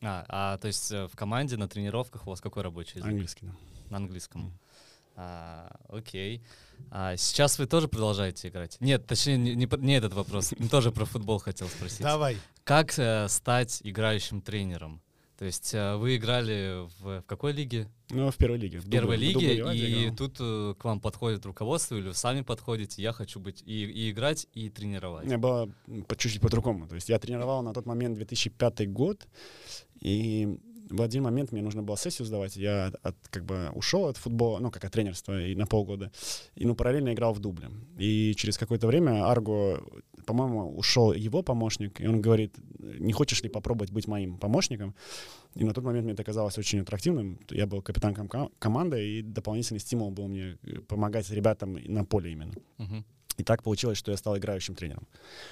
B: А, а то есть э, в команде, на тренировках у вас какой рабочий язык?
C: Английский, да.
B: На английском. А, окей. А сейчас вы тоже продолжаете играть? Нет, точнее, не, не, не этот вопрос. [laughs] Тоже про футбол хотел спросить.
D: Давай.
B: Как э, стать играющим тренером? То есть э, вы играли в, в какой лиге?
C: Ну, в первой лиге.
B: В, в первой лиге, и играл. тут э, к вам подходит руководство, или вы сами подходите, я хочу быть и, и играть, и тренировать.
C: Я было по чуть-чуть по-другому. То есть я тренировал на тот момент 2005 год, и в один момент мне нужно было сессию сдавать, я от, как бы ушел от футбола, ну, как от тренерства и на полгода, и, ну, параллельно играл в дубле. И через какое-то время Арго, по-моему, ушел его помощник, и он говорит, не хочешь ли попробовать быть моим помощником? И на тот момент мне это казалось очень аттрактивным. Я был капитаном ком- команды, и дополнительный стимул был мне помогать ребятам на поле именно. Uh-huh. И так получилось, что я стал играющим тренером.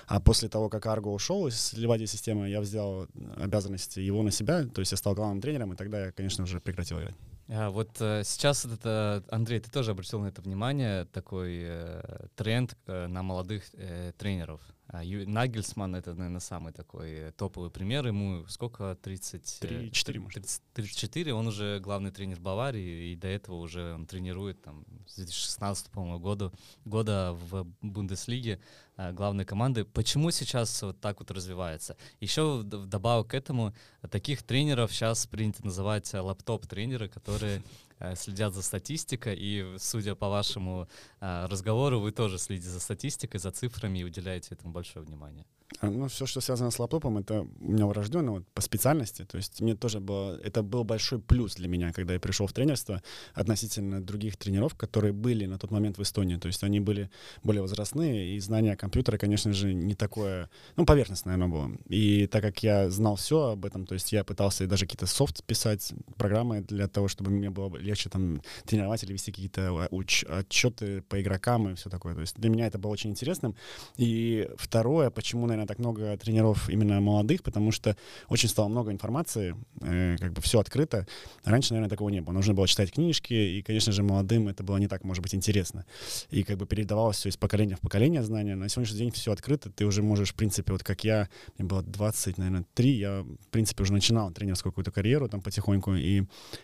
C: А после того, как Арго ушел из Ливади системы, я взял обязанности его на себя, то есть я стал главным тренером, и тогда я, конечно, уже прекратил играть.
B: А вот э, сейчас это, Андрей, ты тоже обратил на это внимание, такой э, тренд э, на молодых э, тренеров. А, Нагельсман — это, наверное, самый такой топовый пример. Ему сколько? 30...
C: 34, 30,
B: 34. Он уже главный тренер Баварии, и до этого уже он тренирует там с 2016, по-моему, года, года в Бундеслиге главной команды. Почему сейчас вот так вот развивается? Еще вдобавок к этому, таких тренеров сейчас принято называть лаптоп-тренеры, которые Э, следят за статистикой, и, судя по вашему э, разговору, вы тоже следите за статистикой, за цифрами и уделяете этому большое внимание.
C: А, ну, все, что связано с лаптопом, это у меня врожденно вот, по специальности. То есть мне тоже было, это был большой плюс для меня, когда я пришел в тренерство относительно других тренеров, которые были на тот момент в Эстонии. То есть они были более возрастные, и знание компьютера, конечно же, не такое, ну, поверхностное оно было. И так как я знал все об этом, то есть я пытался даже какие-то софт писать, программы для того, чтобы мне было легче там тренировать или вести какие-то а, уч- отчеты по игрокам и все такое. То есть для меня это было очень интересным. И второе, почему, наверное, так много тренеров именно молодых, потому что очень стало много информации, э, как бы все открыто. Раньше, наверное, такого не было. Нужно было читать книжки, и, конечно же, молодым это было не так, может быть, интересно. И как бы передавалось все из поколения в поколение знания. На сегодняшний день все открыто, ты уже можешь, в принципе, вот как я, мне было 20, наверное, 3, я, в принципе, уже начинал тренерскую какую-то карьеру там потихоньку, и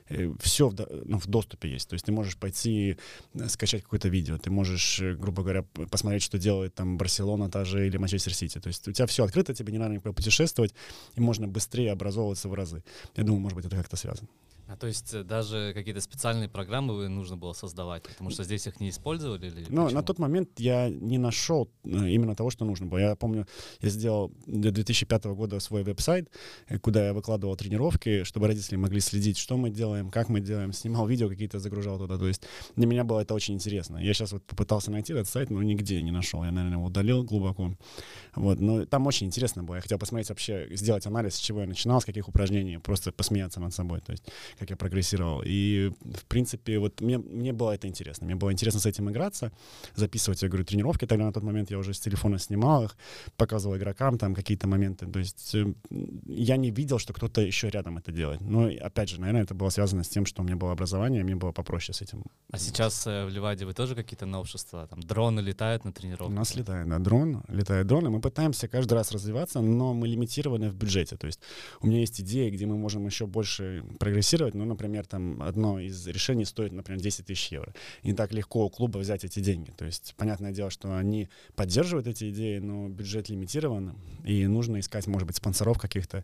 C: э, все ну, в доступе есть. То есть ты можешь пойти э, скачать какое-то видео, ты можешь, э, грубо говоря, посмотреть, что делает там Барселона та же или Манчестер Сити. То есть у тебя все открыто, тебе не надо никуда путешествовать, и можно быстрее образовываться в разы. Я думаю, может быть, это как-то связано.
B: А то есть э, даже какие-то специальные программы нужно было создавать, потому что здесь их не использовали? Или
C: почему? на тот момент я не нашел э, именно того, что нужно было. Я помню, я сделал до 2005 года свой веб-сайт, э, куда я выкладывал тренировки, чтобы родители могли следить, что мы делаем, как мы делаем, снимал видео какие-то, загружал туда. То есть для меня было это очень интересно. Я сейчас вот попытался найти этот сайт, но нигде не нашел. Я, наверное, его удалил глубоко. Вот. Но там очень интересно было. Я хотел посмотреть вообще, сделать анализ, с чего я начинал, с каких упражнений, просто посмеяться над собой. То есть как я прогрессировал. И, в принципе, вот мне, мне было это интересно. Мне было интересно с этим играться, записывать, я говорю, тренировки. Тогда на тот момент я уже с телефона снимал их, показывал игрокам там какие-то моменты. То есть э, я не видел, что кто-то еще рядом это делает. Но, опять же, наверное, это было связано с тем, что у меня было образование, мне было попроще с этим.
B: А сейчас э, в Ливаде вы тоже какие-то новшества? Там дроны летают на тренировках?
C: У нас летает, да, дрон, летает дрон, и мы пытаемся каждый раз развиваться, но мы лимитированы в бюджете. То есть у меня есть идеи, где мы можем еще больше прогрессировать, но, например, там одно из решений стоит, например, 10 тысяч евро. И не так легко у клуба взять эти деньги. То есть, понятное дело, что они поддерживают эти идеи, но бюджет лимитирован, и нужно искать, может быть, спонсоров каких-то.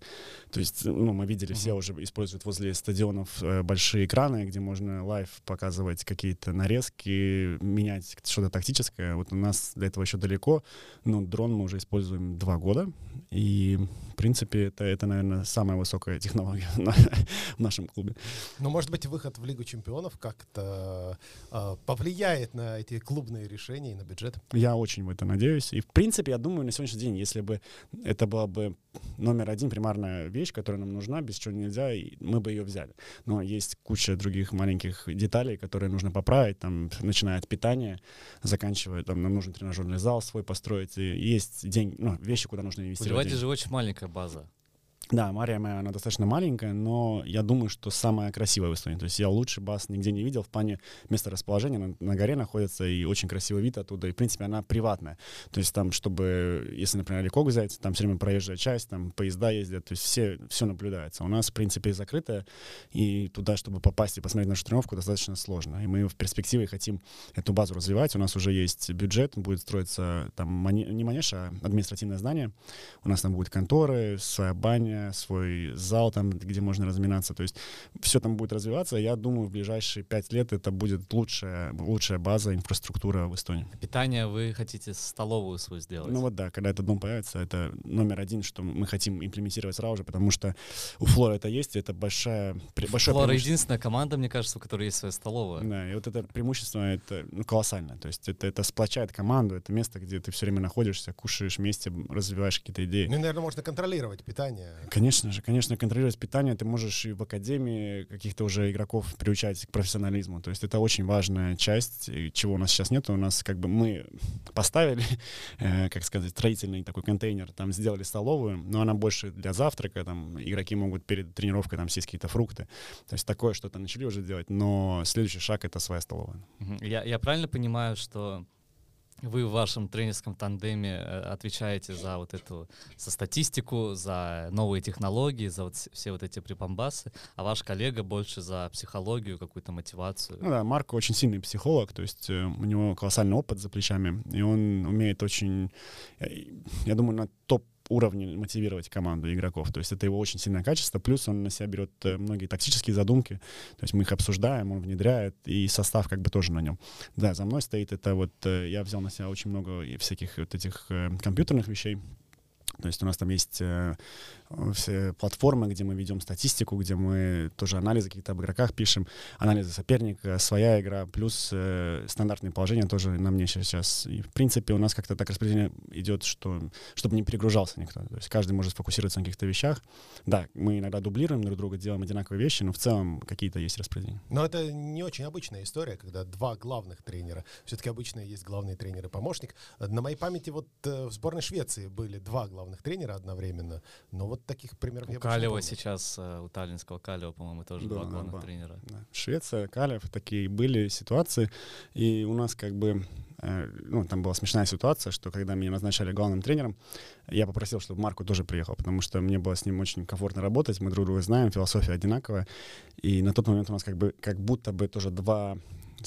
C: То есть, ну, мы видели, uh-huh. все уже используют возле стадионов э, большие экраны, где можно live показывать какие-то нарезки, менять что-то тактическое. Вот у нас до этого еще далеко, но дрон мы уже используем два года, и, в принципе, это, это наверное, самая высокая [laughs] технология в нашем клубе.
D: Но, может быть, выход в Лигу чемпионов как-то э, повлияет на эти клубные решения и на бюджет?
C: Я очень в это надеюсь. И, в принципе, я думаю, на сегодняшний день, если бы это была бы номер один примарная вещь, которая нам нужна, без чего нельзя, мы бы ее взяли. Но есть куча других маленьких деталей, которые нужно поправить, там, начиная от питания, заканчивая, там, нам нужен тренажерный зал свой построить, и есть деньги, ну, вещи, куда нужно инвестировать.
B: У же очень маленькая база.
C: Да, Мария моя, она достаточно маленькая, но я думаю, что самая красивая в Эстонии. То есть я лучше бас нигде не видел в плане места расположения. На, горе находится и очень красивый вид оттуда. И, в принципе, она приватная. То есть там, чтобы, если, например, Ликок взять, там все время проезжая часть, там поезда ездят, то есть все, все наблюдается. У нас, в принципе, закрытая, и туда, чтобы попасть и посмотреть нашу тренировку, достаточно сложно. И мы в перспективе хотим эту базу развивать. У нас уже есть бюджет, будет строиться там мани- не манеж, а административное здание. У нас там будут конторы, своя баня, здание, свой зал там, где можно разминаться. То есть все там будет развиваться. Я думаю, в ближайшие пять лет это будет лучшая, лучшая база, инфраструктура в Эстонии.
B: Питание вы хотите столовую свою сделать?
C: Ну вот да, когда этот дом появится, это номер один, что мы хотим имплементировать сразу же, потому что у Флора это есть, это большая...
B: Большое Флора единственная команда, мне кажется, у которой есть своя столовая.
C: Да, и вот это преимущество, это ну, колоссально. То есть это, это сплочает команду, это место, где ты все время находишься, кушаешь вместе, развиваешь какие-то идеи.
D: Ну наверное, можно контролировать питание
C: Конечно же, конечно, контролировать питание ты можешь и в академии каких-то уже игроков приучать к профессионализму. То есть это очень важная часть, чего у нас сейчас нет. У нас как бы мы поставили, [laughs] э, как сказать, строительный такой контейнер, там сделали столовую, но она больше для завтрака, там игроки могут перед тренировкой там съесть какие-то фрукты. То есть такое что-то начали уже делать, но следующий шаг — это своя столовая.
B: Я, я правильно понимаю, что вы в вашем тренерском тандеме э, отвечаете за вот эту за статистику, за новые технологии, за вот все вот эти припомбасы, а ваш коллега больше за психологию, какую-то мотивацию.
C: Ну да, Марко очень сильный психолог, то есть э, у него колоссальный опыт за плечами, и он умеет очень, я думаю, на топ уровне мотивировать команду игроков. То есть это его очень сильное качество. Плюс он на себя берет э, многие тактические задумки. То есть мы их обсуждаем, он внедряет, и состав как бы тоже на нем. Да, за мной стоит это вот... Э, я взял на себя очень много всяких вот этих э, компьютерных вещей. То есть у нас там есть все платформы, где мы ведем статистику, где мы тоже анализы какие-то об игроках пишем, анализы соперника, своя игра, плюс э, стандартные положения тоже на мне сейчас. И, в принципе, у нас как-то так распределение идет, что, чтобы не перегружался никто. То есть каждый может сфокусироваться на каких-то вещах. Да, мы иногда дублируем друг друга, делаем одинаковые вещи, но в целом какие-то есть распределения.
D: Но это не очень обычная история, когда два главных тренера. Все-таки обычно есть главный тренер и помощник. На моей памяти вот э, в сборной Швеции были два главных тренера одновременно, но вот вот таких примеров
B: у я Калева сейчас, э, у таллинского Калева, по-моему, тоже да, два главных да, тренера.
C: Да. Швеция, Калев, такие были ситуации, и у нас как бы э, ну, там была смешная ситуация, что когда меня назначали главным тренером, я попросил, чтобы Марку тоже приехал, потому что мне было с ним очень комфортно работать, мы друг друга знаем, философия одинаковая, и на тот момент у нас как бы как будто бы тоже два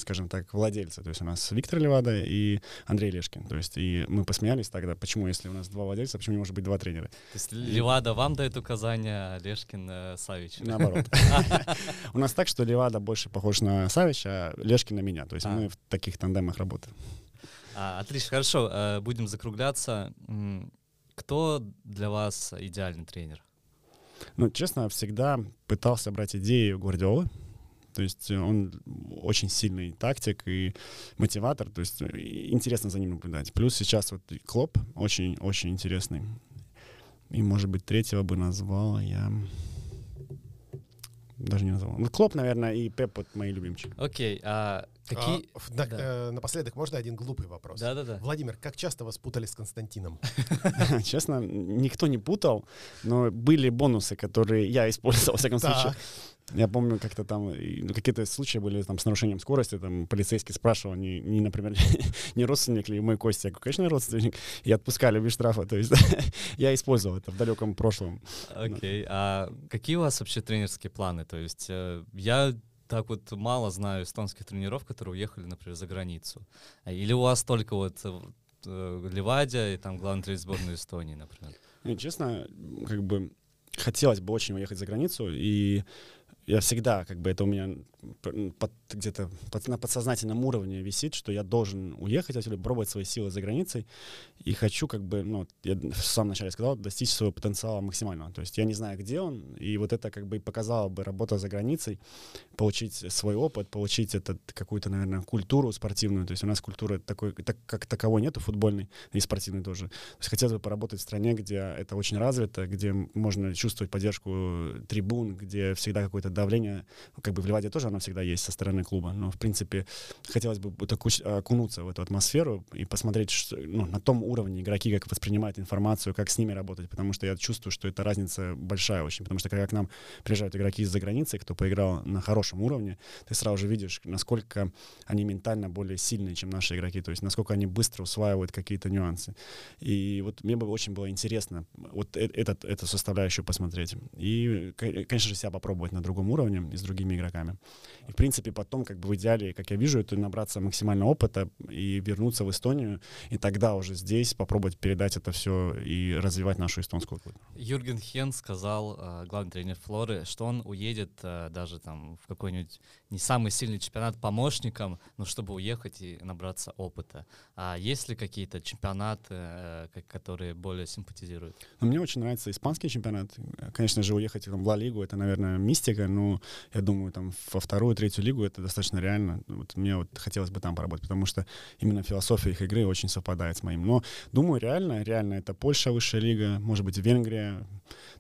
C: скажем так, владельца. То есть у нас Виктор Левада и Андрей Лешкин. То есть и мы посмеялись тогда, почему, если у нас два владельца, почему не может быть два тренера? То
B: есть Левада вам дает указания, а Лешкин э, Савич?
C: Наоборот. [laughs] У нас так, что Левада больше похож на Савича, а Лешкин на меня. То есть а. мы в таких тандемах работаем.
B: Отлично, хорошо. Э, будем закругляться. Кто для вас идеальный тренер?
C: Ну, честно, всегда пытался брать идеи Гвардиолы, то есть э, он очень сильный тактик и мотиватор. То есть э, интересно за ним наблюдать. Плюс сейчас вот Клоп очень-очень интересный. И, может быть, третьего бы назвал я... Даже не назвал. Ну, Клоп, наверное, и Пеп вот мои любимчики.
B: Окей, а какие...
D: А, на, да. э, напоследок, можно один глупый вопрос?
B: Да-да-да.
D: Владимир, как часто вас путали с Константином? [laughs]
C: Честно, никто не путал, но были бонусы, которые я использовал, во всяком случае. Я помню, как-то там ну, какие-то случаи были там с нарушением скорости, там полицейский спрашивал, не, не например, [laughs] не родственник ли мой Костя, я говорю, конечно, родственник, и отпускали без штрафа, то есть [laughs] я использовал это в далеком прошлом.
B: Окей, okay. а какие у вас вообще тренерские планы? То есть э, я так вот мало знаю эстонских тренеров, которые уехали, например, за границу. Или у вас только вот э, Левадия и там главный тренер сборной Эстонии, например?
C: Честно, как бы хотелось бы очень уехать за границу, и я всегда, как бы это у меня под, где-то под, на подсознательном уровне висит, что я должен уехать отсюда, пробовать свои силы за границей, и хочу, как бы, ну, я в самом начале сказал, достичь своего потенциала максимального. То есть я не знаю, где он, и вот это как бы показало бы работа за границей, получить свой опыт, получить этот, какую-то, наверное, культуру спортивную. То есть у нас культуры такой, так, как таковой нету, футбольной и спортивной тоже. То есть хотелось бы поработать в стране, где это очень развито, где можно чувствовать поддержку трибун, где всегда какое-то давление, как бы в Ливаде тоже оно всегда есть со стороны клуба, но, в принципе, хотелось бы вот окунуться в эту атмосферу и посмотреть что, ну, на том уровне игроки, как воспринимают информацию, как с ними работать, потому что я чувствую, что эта разница большая очень, потому что когда к нам приезжают игроки из-за границы, кто поиграл на хорошем уровне, ты сразу же видишь, насколько они ментально более сильные, чем наши игроки, то есть насколько они быстро усваивают какие-то нюансы. И вот мне бы очень было интересно вот э, этот, эту составляющую посмотреть. И, конечно же, себя попробовать на другом уровне и с другими игроками. И, в принципе, потом, как бы в идеале, как я вижу, это набраться максимально опыта и вернуться в Эстонию, и тогда уже здесь попробовать передать это все и развивать нашу эстонскую культуру.
B: Юрген Хен сказал, э, главный тренер Флоры, что он уедет э, даже там в какой-нибудь не самый сильный чемпионат помощником, но чтобы уехать и набраться опыта. А есть ли какие-то чемпионаты, э, которые более симпатизируют?
C: Ну, мне очень нравится испанский чемпионат. Конечно же, уехать в Ла Лигу — это, наверное, мистика, но но я думаю, там во вторую, третью лигу это достаточно реально. Вот мне вот хотелось бы там поработать, потому что именно философия их игры очень совпадает с моим. Но думаю, реально, реально это Польша высшая лига, может быть, Венгрия.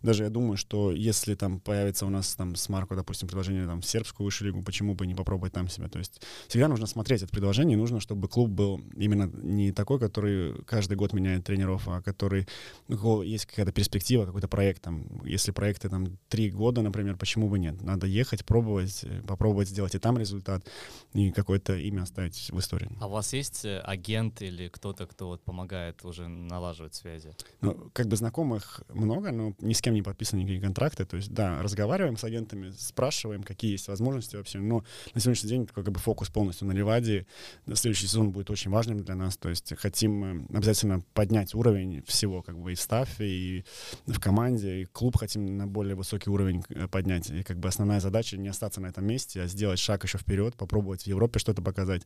C: Даже я думаю, что если там появится у нас там с Марко, допустим, предложение там в сербскую высшую лигу, почему бы не попробовать там себя? То есть всегда нужно смотреть это предложение, нужно, чтобы клуб был именно не такой, который каждый год меняет тренеров, а который ну, есть какая-то перспектива, какой-то проект там. Если проекты там три года, например, почему бы нет? Надо ехать, пробовать, э, попробовать сделать и там результат, и какое-то имя оставить в истории.
B: А у вас есть э, агент или кто-то, кто вот помогает уже налаживать связи?
C: Ну, как бы знакомых много, но ни с кем не подписаны никакие контракты. То есть, да, разговариваем с агентами, спрашиваем, какие есть возможности вообще. Но на сегодняшний день как бы фокус полностью на Ливаде. Следующий сезон будет очень важным для нас. То есть хотим э, обязательно поднять уровень всего, как бы и в стафе, и в команде, и клуб хотим на более высокий уровень поднять. И как бы основная задача не остаться на этом месте, а сделать шаг еще вперед, попробовать в Европе что-то показать.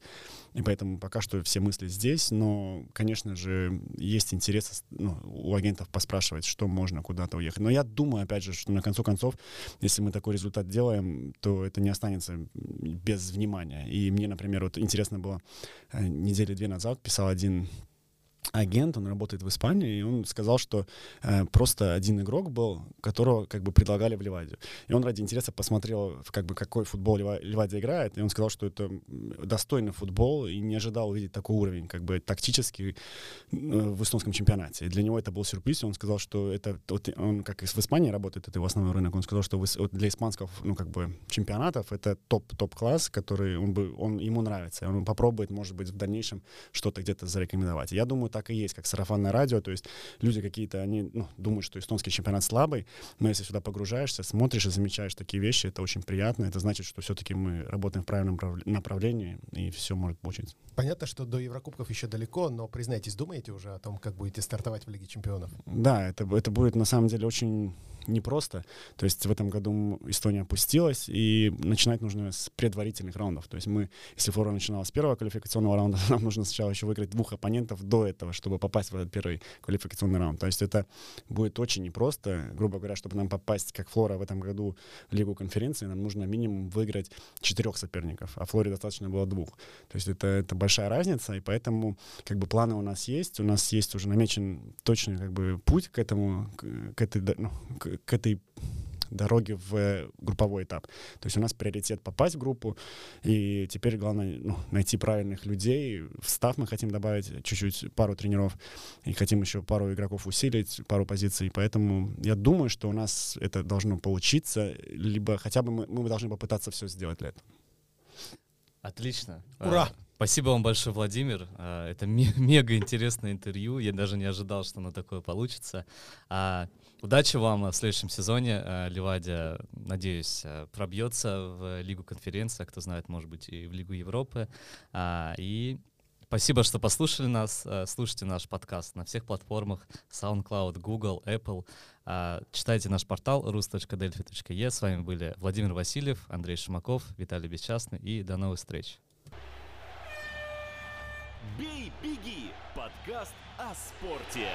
C: И поэтому пока что все мысли здесь, но, конечно же, есть интерес ну, у агентов поспрашивать, что можно куда-то уехать. Но я думаю, опять же, что на концу концов, если мы такой результат делаем, то это не останется без внимания. И мне, например, вот интересно было, э, недели две назад писал один агент, он работает в Испании, и он сказал, что э, просто один игрок был, которого как бы предлагали в Ливаде. И он ради интереса посмотрел, как бы, какой футбол Ливаде играет, и он сказал, что это достойный футбол, и не ожидал увидеть такой уровень, как бы тактический э, в эстонском чемпионате. И для него это был сюрприз, и он сказал, что это, вот он как в Испании работает, это его основной рынок, он сказал, что вот для испанских, ну, как бы, чемпионатов это топ-топ-класс, который он бы, он, ему нравится, он попробует, может быть, в дальнейшем что-то где-то зарекомендовать. Я думаю, так и есть, как сарафанное радио, то есть люди какие-то, они ну, думают, что эстонский чемпионат слабый, но если сюда погружаешься, смотришь и замечаешь такие вещи, это очень приятно, это значит, что все-таки мы работаем в правильном направлении, и все может получиться.
D: Понятно, что до Еврокубков еще далеко, но признайтесь, думаете уже о том, как будете стартовать в Лиге чемпионов?
C: Да, это, это будет на самом деле очень непросто. То есть в этом году Эстония опустилась, и начинать нужно с предварительных раундов. То есть мы, если Флора начинала с первого квалификационного раунда, [laughs] нам нужно сначала еще выиграть двух оппонентов до этого, чтобы попасть в этот первый квалификационный раунд. То есть это будет очень непросто. Грубо говоря, чтобы нам попасть, как Флора в этом году в Лигу конференции, нам нужно минимум выиграть четырех соперников, а Флоре достаточно было двух. То есть это, это большая разница, и поэтому как бы планы у нас есть, у нас есть уже намечен точный как бы путь к этому, к, к этой, ну, к, к этой дороге в групповой этап. То есть у нас приоритет попасть в группу, и теперь главное ну, найти правильных людей. В став мы хотим добавить чуть-чуть пару тренеров, и хотим еще пару игроков усилить, пару позиций. Поэтому я думаю, что у нас это должно получиться, либо хотя бы мы, мы должны попытаться все сделать для этого.
B: Отлично.
D: Ура!
B: Спасибо вам большое, Владимир. А, это мега интересное интервью. Я даже не ожидал, что оно такое получится. А, удачи вам в следующем сезоне. А, Ливадия, надеюсь, пробьется в Лигу конференции, а кто знает, может быть, и в Лигу Европы. И спасибо, что послушали нас. Слушайте наш подкаст на всех платформах SoundCloud, Google, Apple. Читайте наш портал rus.delphi.e. С вами были Владимир Васильев, Андрей Шимаков, Виталий Бесчастный. И до новых встреч.
A: «Бей, беги» — подкаст о спорте.